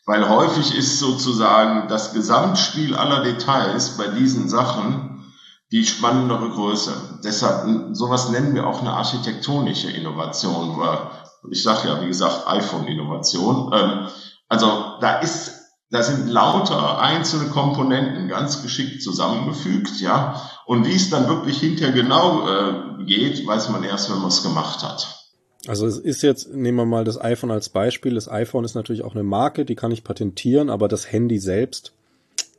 Weil häufig ist sozusagen das Gesamtspiel aller Details bei diesen Sachen die spannendere Größe. Deshalb, sowas nennen wir auch eine architektonische Innovation. Ich sage ja, wie gesagt, iPhone-Innovation. Ähm, also da ist, da sind lauter einzelne Komponenten ganz geschickt zusammengefügt, ja. Und wie es dann wirklich hinterher genau äh, geht, weiß man erst, wenn man es gemacht hat. Also es ist jetzt, nehmen wir mal das iPhone als Beispiel. Das iPhone ist natürlich auch eine Marke, die kann ich patentieren, aber das Handy selbst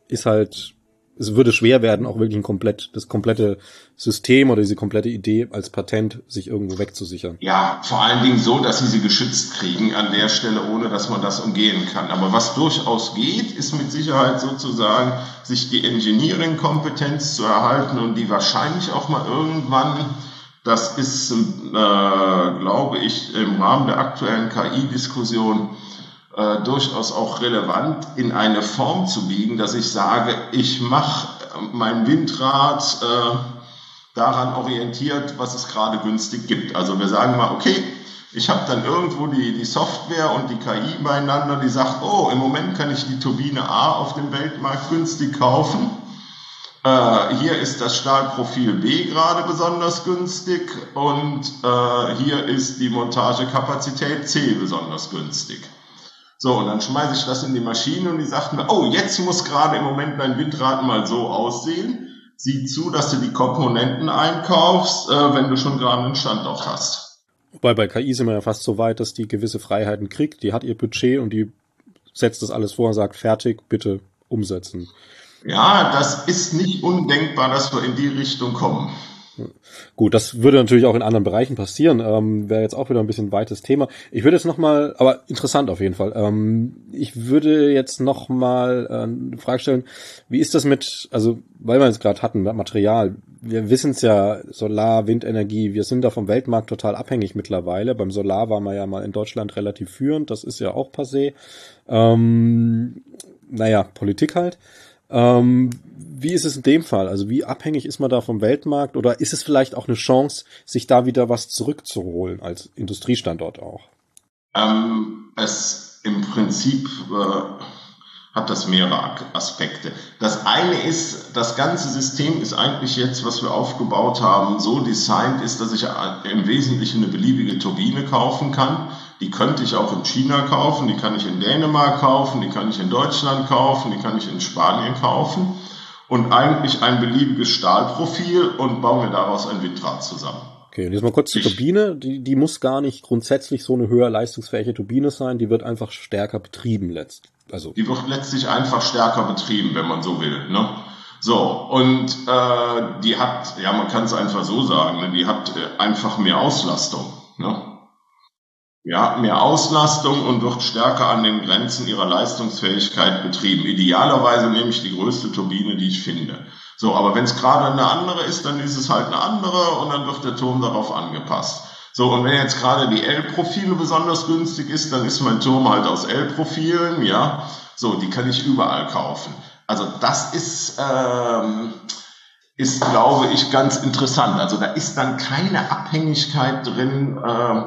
ist halt es würde schwer werden, auch wirklich ein komplett, das komplette System oder diese komplette Idee als Patent sich irgendwo wegzusichern. Ja, vor allen Dingen so, dass sie sie geschützt kriegen an der Stelle, ohne dass man das umgehen kann. Aber was durchaus geht, ist mit Sicherheit sozusagen, sich die Engineering-Kompetenz zu erhalten und die wahrscheinlich auch mal irgendwann das ist, äh, glaube ich, im Rahmen der aktuellen KI-Diskussion äh, durchaus auch relevant in eine Form zu biegen, dass ich sage, ich mache mein Windrad äh, daran orientiert, was es gerade günstig gibt. Also wir sagen mal, okay, ich habe dann irgendwo die, die Software und die KI beieinander, die sagt, oh, im Moment kann ich die Turbine A auf dem Weltmarkt günstig kaufen. Äh, hier ist das Stahlprofil B gerade besonders günstig und äh, hier ist die Montagekapazität C besonders günstig. So, und dann schmeiße ich das in die Maschine und die sagt mir, oh, jetzt muss gerade im Moment dein Windrad mal so aussehen. Sieh zu, dass du die Komponenten einkaufst, äh, wenn du schon gerade einen Standort hast. Wobei bei KI sind wir ja fast so weit, dass die gewisse Freiheiten kriegt. Die hat ihr Budget und die setzt das alles vor und sagt, fertig, bitte umsetzen. Ja, das ist nicht undenkbar, dass wir in die Richtung kommen. Gut, das würde natürlich auch in anderen Bereichen passieren. Ähm, Wäre jetzt auch wieder ein bisschen weites Thema. Ich würde jetzt nochmal, aber interessant auf jeden Fall. Ähm, ich würde jetzt nochmal äh, eine Frage stellen, wie ist das mit, also weil wir es gerade hatten, Material. Wir wissen es ja, Solar, Windenergie, wir sind da vom Weltmarkt total abhängig mittlerweile. Beim Solar war man ja mal in Deutschland relativ führend, das ist ja auch passé. Ähm, naja, Politik halt. Ähm, wie ist es in dem Fall? Also wie abhängig ist man da vom Weltmarkt oder ist es vielleicht auch eine Chance, sich da wieder was zurückzuholen als Industriestandort auch? Ähm, es im Prinzip äh, hat das mehrere Aspekte. Das eine ist, das ganze System ist eigentlich jetzt, was wir aufgebaut haben, so designt ist, dass ich im Wesentlichen eine beliebige Turbine kaufen kann. Die könnte ich auch in China kaufen, die kann ich in Dänemark kaufen, die kann ich in Deutschland kaufen, die kann ich in Spanien kaufen und eigentlich ein beliebiges Stahlprofil und baue mir daraus ein Windrad zusammen. Okay, und jetzt mal kurz zur Turbine. Die, die muss gar nicht grundsätzlich so eine höher leistungsfähige Turbine sein, die wird einfach stärker betrieben letzt. Also. Die wird letztlich einfach stärker betrieben, wenn man so will. Ne? So, und äh, die hat, ja, man kann es einfach so sagen, ne? die hat äh, einfach mehr Auslastung. Ne? Ja, mehr Auslastung und wird stärker an den Grenzen ihrer Leistungsfähigkeit betrieben. Idealerweise nehme ich die größte Turbine, die ich finde. So, aber wenn es gerade eine andere ist, dann ist es halt eine andere und dann wird der Turm darauf angepasst. So, und wenn jetzt gerade die L-Profile besonders günstig ist, dann ist mein Turm halt aus L-Profilen, ja. So, die kann ich überall kaufen. Also das ist, ähm, ist, glaube ich, ganz interessant. Also da ist dann keine Abhängigkeit drin, äh,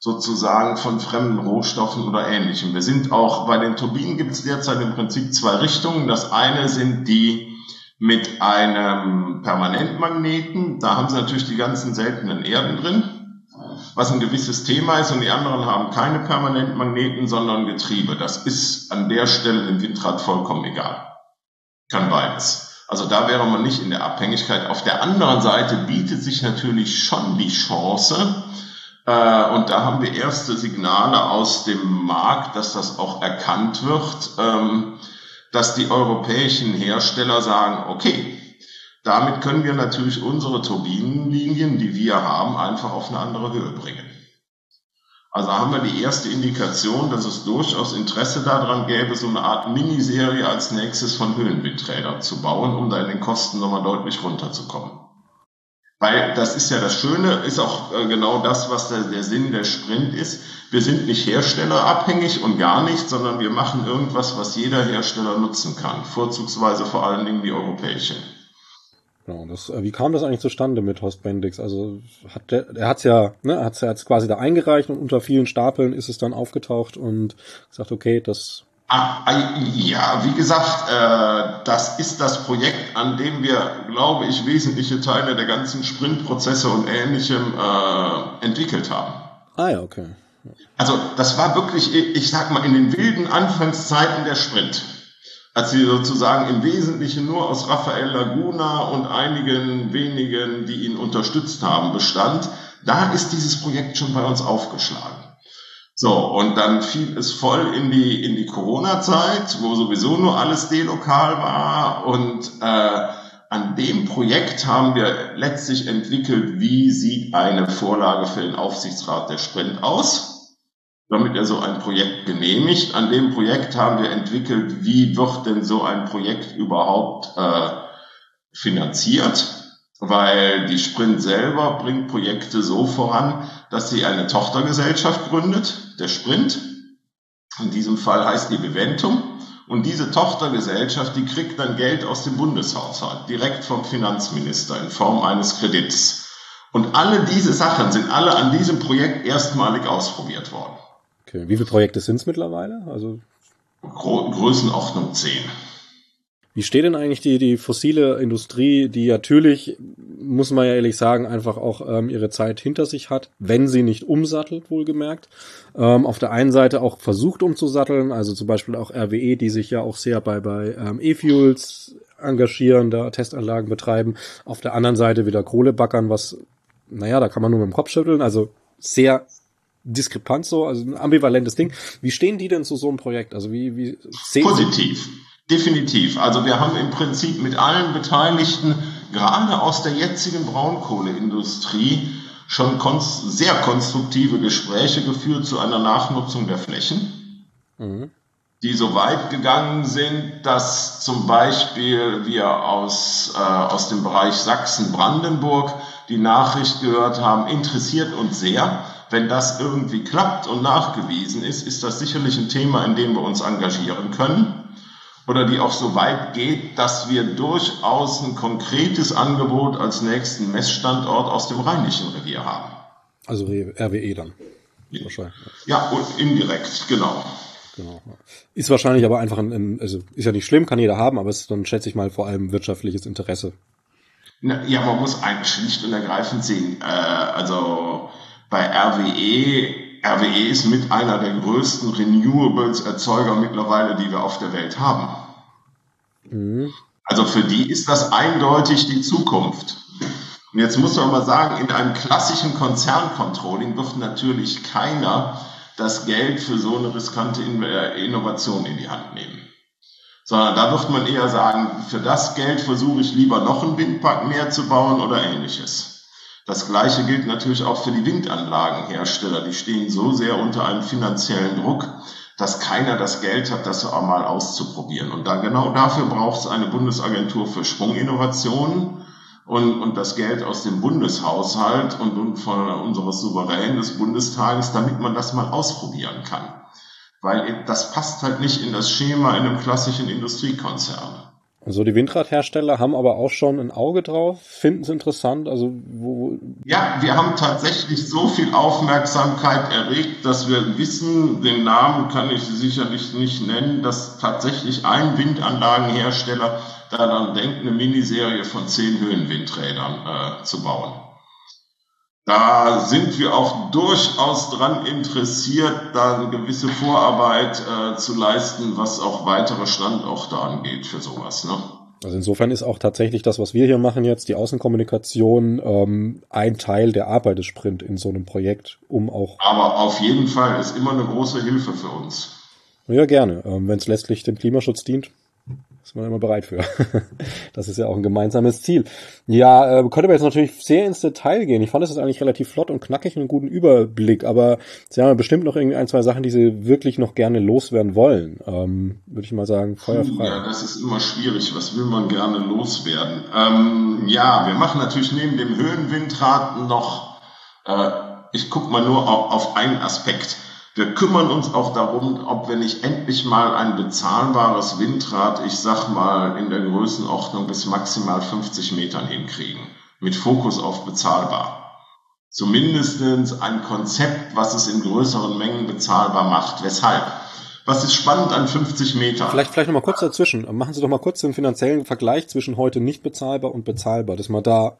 sozusagen von fremden Rohstoffen oder ähnlichem. Wir sind auch, bei den Turbinen gibt es derzeit im Prinzip zwei Richtungen. Das eine sind die mit einem Permanentmagneten. Da haben sie natürlich die ganzen seltenen Erden drin, was ein gewisses Thema ist. Und die anderen haben keine Permanentmagneten, sondern Getriebe. Das ist an der Stelle dem Windrad vollkommen egal. Kann beides. Also da wäre man nicht in der Abhängigkeit. Auf der anderen Seite bietet sich natürlich schon die Chance, und da haben wir erste Signale aus dem Markt, dass das auch erkannt wird, ähm, dass die europäischen Hersteller sagen, okay, damit können wir natürlich unsere Turbinenlinien, die wir haben, einfach auf eine andere Höhe bringen. Also haben wir die erste Indikation, dass es durchaus Interesse daran gäbe, so eine Art Miniserie als nächstes von Höhenwindrädern zu bauen, um da in den Kosten nochmal deutlich runterzukommen. Weil das ist ja das Schöne, ist auch äh, genau das, was der, der Sinn der Sprint ist. Wir sind nicht herstellerabhängig und gar nicht, sondern wir machen irgendwas, was jeder Hersteller nutzen kann. Vorzugsweise vor allen Dingen die europäische. Genau, das, äh, wie kam das eigentlich zustande mit Horst Bendix? Also hat der, er hat's ja, ne, hat's ja jetzt quasi da eingereicht und unter vielen Stapeln ist es dann aufgetaucht und gesagt, okay, das ja, wie gesagt, äh, das ist das Projekt, an dem wir, glaube ich, wesentliche Teile der ganzen Sprintprozesse und Ähnlichem äh, entwickelt haben. Ah ja, okay. Also das war wirklich, ich sag mal, in den wilden Anfangszeiten der Sprint, als sie sozusagen im Wesentlichen nur aus Rafael Laguna und einigen wenigen, die ihn unterstützt haben, bestand, da ist dieses Projekt schon bei uns aufgeschlagen. So, und dann fiel es voll in die, in die Corona-Zeit, wo sowieso nur alles delokal war. Und äh, an dem Projekt haben wir letztlich entwickelt, wie sieht eine Vorlage für den Aufsichtsrat der Sprint aus, damit er so ein Projekt genehmigt. An dem Projekt haben wir entwickelt, wie wird denn so ein Projekt überhaupt äh, finanziert weil die Sprint selber bringt Projekte so voran, dass sie eine Tochtergesellschaft gründet, der Sprint. In diesem Fall heißt die Beventum. Und diese Tochtergesellschaft, die kriegt dann Geld aus dem Bundeshaushalt, direkt vom Finanzminister in Form eines Kredits. Und alle diese Sachen sind alle an diesem Projekt erstmalig ausprobiert worden. Okay. Wie viele Projekte sind es mittlerweile? Also Gro Größenordnung 10. Wie steht denn eigentlich die, die fossile Industrie, die natürlich, muss man ja ehrlich sagen, einfach auch ähm, ihre Zeit hinter sich hat, wenn sie nicht umsattelt, wohlgemerkt. Ähm, auf der einen Seite auch versucht umzusatteln, also zum Beispiel auch RWE, die sich ja auch sehr bei, bei ähm, E-Fuels engagieren, da Testanlagen betreiben. Auf der anderen Seite wieder Kohle backern, was, naja, da kann man nur mit dem Kopf schütteln, also sehr diskrepant so, also ein ambivalentes Ding. Wie stehen die denn zu so einem Projekt? Also wie, wie sehen Positiv. Sie Definitiv. Also wir haben im Prinzip mit allen Beteiligten, gerade aus der jetzigen Braunkohleindustrie, schon konst sehr konstruktive Gespräche geführt zu einer Nachnutzung der Flächen, mhm. die so weit gegangen sind, dass zum Beispiel wir aus, äh, aus dem Bereich Sachsen-Brandenburg die Nachricht gehört haben, interessiert uns sehr. Wenn das irgendwie klappt und nachgewiesen ist, ist das sicherlich ein Thema, in dem wir uns engagieren können oder die auch so weit geht, dass wir durchaus ein konkretes Angebot als nächsten Messstandort aus dem Rheinischen Revier haben. Also RWE dann. Wahrscheinlich. Ja, und indirekt, genau. Genau. Ist wahrscheinlich aber einfach ein, also ist ja nicht schlimm, kann jeder haben, aber es ist dann schätze ich mal vor allem wirtschaftliches Interesse. Na, ja, man muss eigentlich schlicht und ergreifend sehen. Äh, also bei RWE RWE ist mit einer der größten Renewables-Erzeuger mittlerweile, die wir auf der Welt haben. Mhm. Also für die ist das eindeutig die Zukunft. Und jetzt muss man mal sagen, in einem klassischen Konzerncontrolling wird natürlich keiner das Geld für so eine riskante äh, Innovation in die Hand nehmen. Sondern da wird man eher sagen, für das Geld versuche ich lieber noch einen Windpark mehr zu bauen oder ähnliches. Das Gleiche gilt natürlich auch für die Windanlagenhersteller. Die stehen so sehr unter einem finanziellen Druck, dass keiner das Geld hat, das auch mal auszuprobieren. Und da genau dafür braucht es eine Bundesagentur für Sprunginnovationen und, und das Geld aus dem Bundeshaushalt und, und von unseres Souveränen des Bundestages, damit man das mal ausprobieren kann. Weil das passt halt nicht in das Schema in einem klassischen Industriekonzern. Also die Windradhersteller haben aber auch schon ein Auge drauf, finden es interessant. Also wo ja, wir haben tatsächlich so viel Aufmerksamkeit erregt, dass wir wissen, den Namen kann ich sicherlich nicht nennen, dass tatsächlich ein Windanlagenhersteller daran denkt, eine Miniserie von zehn Höhenwindrädern äh, zu bauen. Da sind wir auch durchaus dran interessiert, da eine gewisse Vorarbeit äh, zu leisten, was auch weitere Standorte angeht für sowas. Ne? Also insofern ist auch tatsächlich das, was wir hier machen jetzt, die Außenkommunikation, ähm, ein Teil der Arbeit des Sprint in so einem Projekt, um auch. Aber auf jeden Fall ist immer eine große Hilfe für uns. Ja, gerne. Ähm, Wenn es letztlich dem Klimaschutz dient, ist man immer bereit für. das ist ja auch ein gemeinsames Ziel. Ja, äh, könnte man jetzt natürlich sehr ins Detail gehen. Ich fand es eigentlich relativ flott und knackig und einen guten Überblick, aber Sie haben bestimmt noch irgendwie ein, zwei Sachen, die Sie wirklich noch gerne loswerden wollen. Ähm, Würde ich mal sagen, feuerfrei. Ja, das ist immer schwierig. Was will man gerne loswerden? Ähm, ja, wir machen natürlich neben dem Höhenwindrad noch, äh, ich guck mal nur auf, auf einen Aspekt. Wir kümmern uns auch darum, ob wir nicht endlich mal ein bezahlbares Windrad, ich sag mal, in der Größenordnung bis maximal 50 Metern hinkriegen. Mit Fokus auf bezahlbar. Zumindestens ein Konzept, was es in größeren Mengen bezahlbar macht. Weshalb? Was ist spannend an 50 Metern? Vielleicht, vielleicht noch mal kurz dazwischen. Machen Sie doch mal kurz den finanziellen Vergleich zwischen heute nicht bezahlbar und bezahlbar, dass man da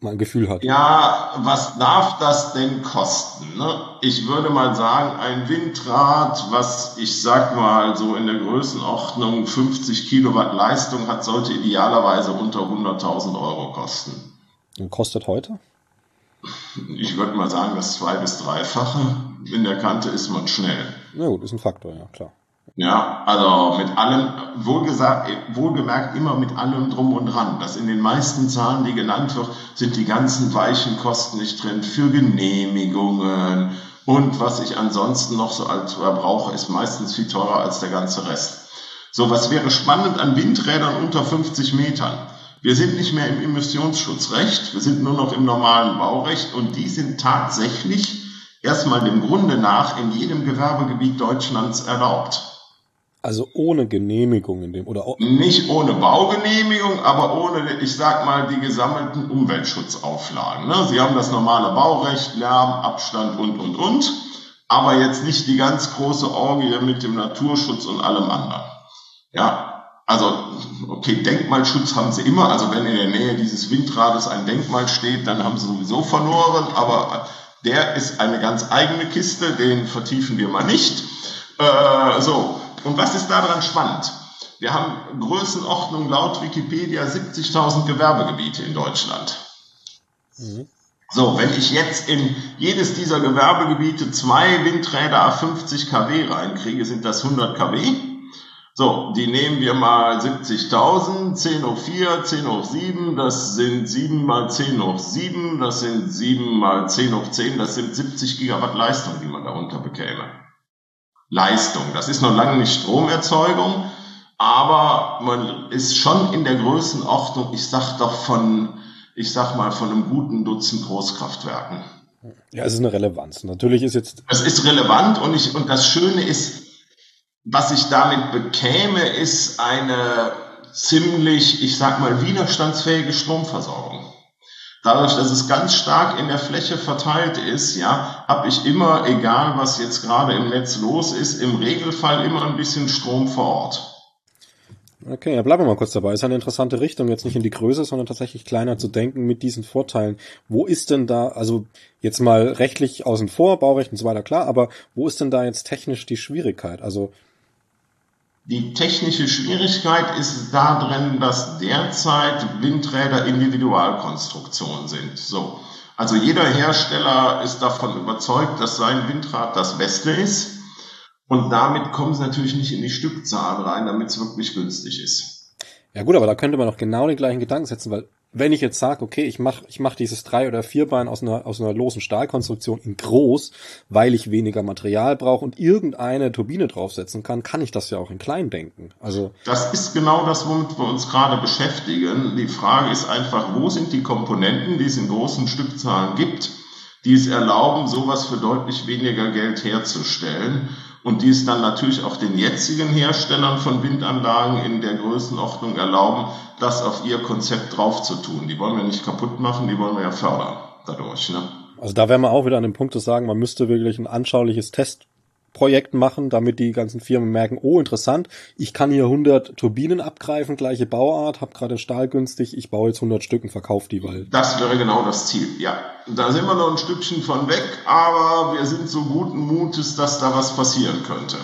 mal ein Gefühl hat. Ja, was darf das denn kosten? Ne? Ich würde mal sagen, ein Windrad, was ich sag mal so in der Größenordnung 50 Kilowatt Leistung hat, sollte idealerweise unter 100.000 Euro kosten. Und kostet heute? Ich würde mal sagen, das zwei bis dreifache. In der Kante ist man schnell. Na gut, ist ein Faktor, ja klar. Ja, also mit allem, wohlgesagt, wohlgemerkt immer mit allem drum und dran. Das in den meisten Zahlen, die genannt wird, sind die ganzen weichen Kosten nicht drin für Genehmigungen und was ich ansonsten noch so als brauche, ist meistens viel teurer als der ganze Rest. So, was wäre spannend an Windrädern unter 50 Metern? Wir sind nicht mehr im Emissionsschutzrecht, wir sind nur noch im normalen Baurecht und die sind tatsächlich erstmal dem Grunde nach in jedem Gewerbegebiet Deutschlands erlaubt. Also ohne Genehmigung in dem oder nicht ohne Baugenehmigung, aber ohne, ich sag mal, die gesammelten Umweltschutzauflagen. Ne? Sie haben das normale Baurecht, Lärm, Abstand und und und, aber jetzt nicht die ganz große Orgie mit dem Naturschutz und allem anderen. Ja, also okay, Denkmalschutz haben sie immer. Also wenn in der Nähe dieses Windrades ein Denkmal steht, dann haben sie sowieso verloren. Aber der ist eine ganz eigene Kiste, den vertiefen wir mal nicht. Äh, so, und was ist daran spannend? Wir haben Größenordnung laut Wikipedia 70.000 Gewerbegebiete in Deutschland. Mhm. So, wenn ich jetzt in jedes dieser Gewerbegebiete zwei Windräder 50 kW reinkriege, sind das 100 kW. So, die nehmen wir mal 70.000, 10 hoch 4, 10 hoch 7, das sind 7 mal 10 hoch 7, das sind 7 mal 10 hoch 10, das sind 70 Gigawatt Leistung, die man darunter bekäme. Leistung. Das ist noch lange nicht Stromerzeugung, aber man ist schon in der Größenordnung, ich sag doch von, ich sag mal, von einem guten Dutzend Großkraftwerken. Ja, es ist eine Relevanz. Natürlich ist jetzt. Es ist relevant und ich, und das Schöne ist, was ich damit bekäme, ist eine ziemlich, ich sag mal, widerstandsfähige Stromversorgung. Dadurch, dass es ganz stark in der Fläche verteilt ist, ja, habe ich immer, egal was jetzt gerade im Netz los ist, im Regelfall immer ein bisschen Strom vor Ort. Okay, ja, bleiben wir mal kurz dabei. Ist eine interessante Richtung, jetzt nicht in die Größe, sondern tatsächlich kleiner zu denken mit diesen Vorteilen. Wo ist denn da, also jetzt mal rechtlich außen vor, Baurecht und so weiter, klar, aber wo ist denn da jetzt technisch die Schwierigkeit? Also die technische Schwierigkeit ist darin, dass derzeit Windräder Individualkonstruktionen sind. So. Also jeder Hersteller ist davon überzeugt, dass sein Windrad das Beste ist. Und damit kommen sie natürlich nicht in die Stückzahl rein, damit es wirklich günstig ist. Ja gut, aber da könnte man auch genau den gleichen Gedanken setzen, weil wenn ich jetzt sage, okay, ich mache ich mach dieses drei oder vierbein aus einer aus einer losen Stahlkonstruktion in groß, weil ich weniger Material brauche und irgendeine Turbine draufsetzen kann, kann ich das ja auch in klein denken. Also das ist genau das, womit wir uns gerade beschäftigen. Die Frage ist einfach, wo sind die Komponenten, die es in großen Stückzahlen gibt, die es erlauben, sowas für deutlich weniger Geld herzustellen und die es dann natürlich auch den jetzigen Herstellern von Windanlagen in der Größenordnung erlauben, das auf ihr Konzept drauf zu tun. Die wollen wir nicht kaputt machen, die wollen wir ja fördern dadurch. Ne? Also da wären wir auch wieder an dem Punkt zu sagen, man müsste wirklich ein anschauliches Test Projekt machen, damit die ganzen Firmen merken, oh interessant, ich kann hier 100 Turbinen abgreifen, gleiche Bauart, habe gerade Stahl günstig, ich baue jetzt 100 Stück und verkaufe die, weil... Das wäre genau das Ziel, ja. Da sind wir noch ein Stückchen von weg, aber wir sind so guten Mutes, dass da was passieren könnte.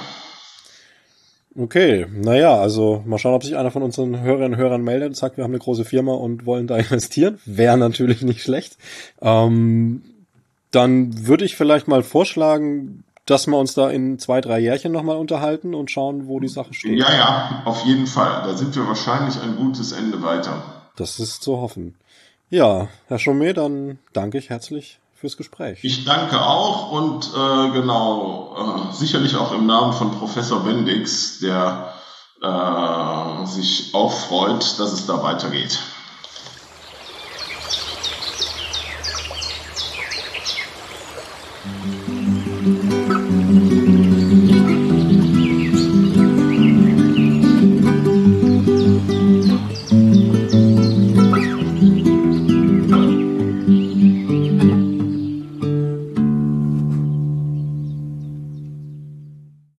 Okay, naja, also mal schauen, ob sich einer von unseren Hörerinnen und Hörern meldet und sagt, wir haben eine große Firma und wollen da investieren. Wäre natürlich nicht schlecht. Ähm, dann würde ich vielleicht mal vorschlagen, dass wir uns da in zwei, drei Jährchen nochmal unterhalten und schauen, wo die Sache steht. Ja, ja, auf jeden Fall. Da sind wir wahrscheinlich ein gutes Ende weiter. Das ist zu hoffen. Ja, Herr Schomé, dann danke ich herzlich fürs Gespräch. Ich danke auch und äh, genau, äh, sicherlich auch im Namen von Professor Bendix, der äh, sich auch freut, dass es da weitergeht. Mhm.